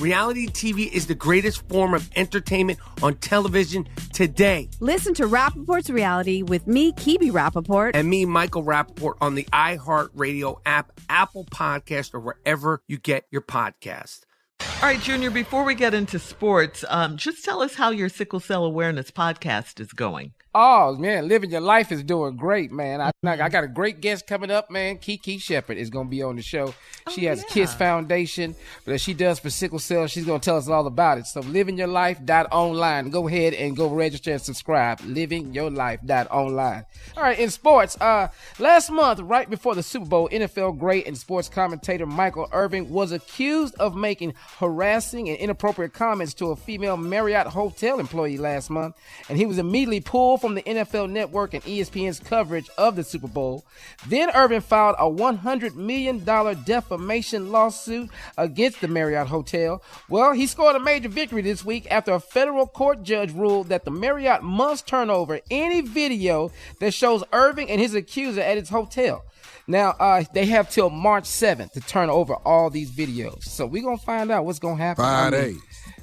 Reality TV is the greatest form of entertainment on television today. Listen to Rapaport's Reality with me, Kibi Rapaport. And me, Michael Rapaport, on the iHeartRadio app, Apple Podcast, or wherever you get your podcast. All right, Junior, before we get into sports, um, just tell us how your sickle cell awareness podcast is going. Oh man, living your life is doing great, man. I, I got a great guest coming up, man. Kiki Shepard is going to be on the show. She Oh, has yeah. Kiss Foundation, but she does for sickle cell. She's going to tell us all about it. So livingyourlife.online. Go ahead and go register and subscribe. Livingyourlife.online. All right, in sports, uh, last month, right before the Super Bowl, NFL great and sports commentator Michael Irvin was accused of making harassing and inappropriate comments to a female Marriott hotel employee last month, and he was immediately pulled from the NFL Network and ESPN's coverage of the Super Bowl. Then Irvin filed a $100 million defamation lawsuit against the Marriott Hotel. Well, he scored a major victory this week after a federal court judge ruled that the Marriott must turn over any video that shows Irvin and his accuser at its hotel. Now, uh, they have till March 7th to turn over all these videos. So we're going to find out what's going to happen. Five I mean,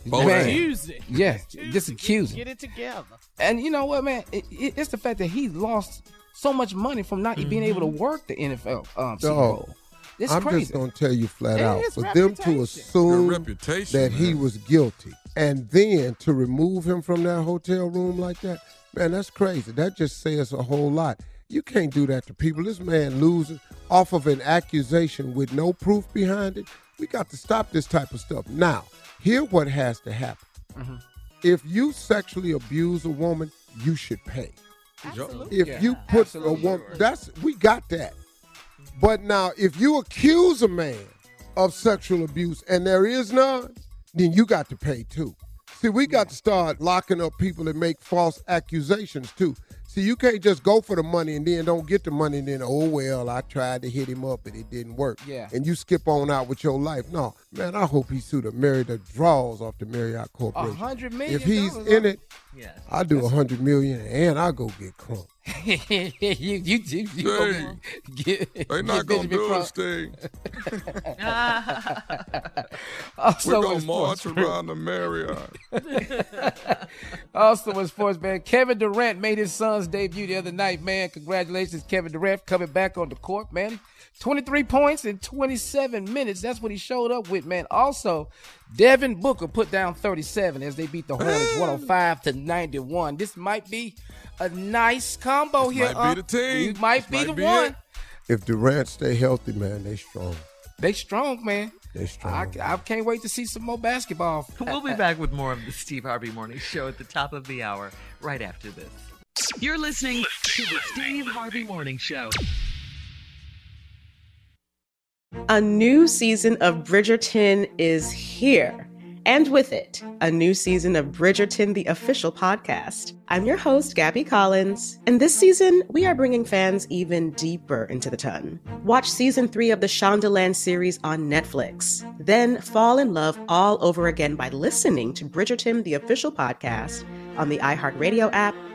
days. Four man, days. Yeah, just accusing. Get it together. And you know what, man? It, it, it's the fact that he lost so much money from not being able to work the NFL um, Super Dog, Bowl. It's I'm crazy. just gonna tell you flat It out is for them to assume Good reputation, that he was guilty and then to remove him from that hotel room like that, man, that's crazy. That just says a whole lot. You can't do that to people. This man losing off of an accusation with no proof behind it. We got to stop this type of stuff. Now, here what has to happen. Mm-hmm. If you sexually abuse a woman, you should pay. Absolutely. If Yeah, you put a woman, that's we got that. But now, if you accuse a man of sexual abuse and there is none, then you got to pay too. See, we got to start locking up people that make false accusations too. See, you can't just go for the money and then don't get the money and then, oh, well, I tried to hit him up and it didn't work. Yeah. And you skip on out with your life. No, man, I hope he sued a Marriott that draws off the Marriott A Corporation. hundred million. If he's dollars, in it, Yes. I do a hundred million and I go get crunk. you you you, you, you gonna get, They not get gonna Benjamin do Crump. us thing. Also We're in gonna march sports, around the Marriott. Also in sports, man, Kevin Durant made his Suns debut the other night, man. Congratulations, Kevin Durant, coming back on the court, man. 23 points in 27 minutes. That's what he showed up with, man. Also, Devin Booker put down 37 as they beat the Hornets 105 to 91. This might be a nice combo here. might be the team. You might This be might the be one. it. If Durant stay healthy, man, they strong. They strong, man. They strong. I, I can't wait to see some more basketball. We'll be back with more of the Steve Harvey Morning Show at the top of the hour, right after this. You're listening to the Steve Harvey Morning Show. A new season of Bridgerton is here. And with it, a new season of Bridgerton, the official podcast. I'm your host, Gabby Collins, and this season, we are bringing fans even deeper into the ton. Watch season three of the Shondaland series on Netflix. Then fall in love all over again by listening to Bridgerton, the official podcast, on the iHeartRadio app,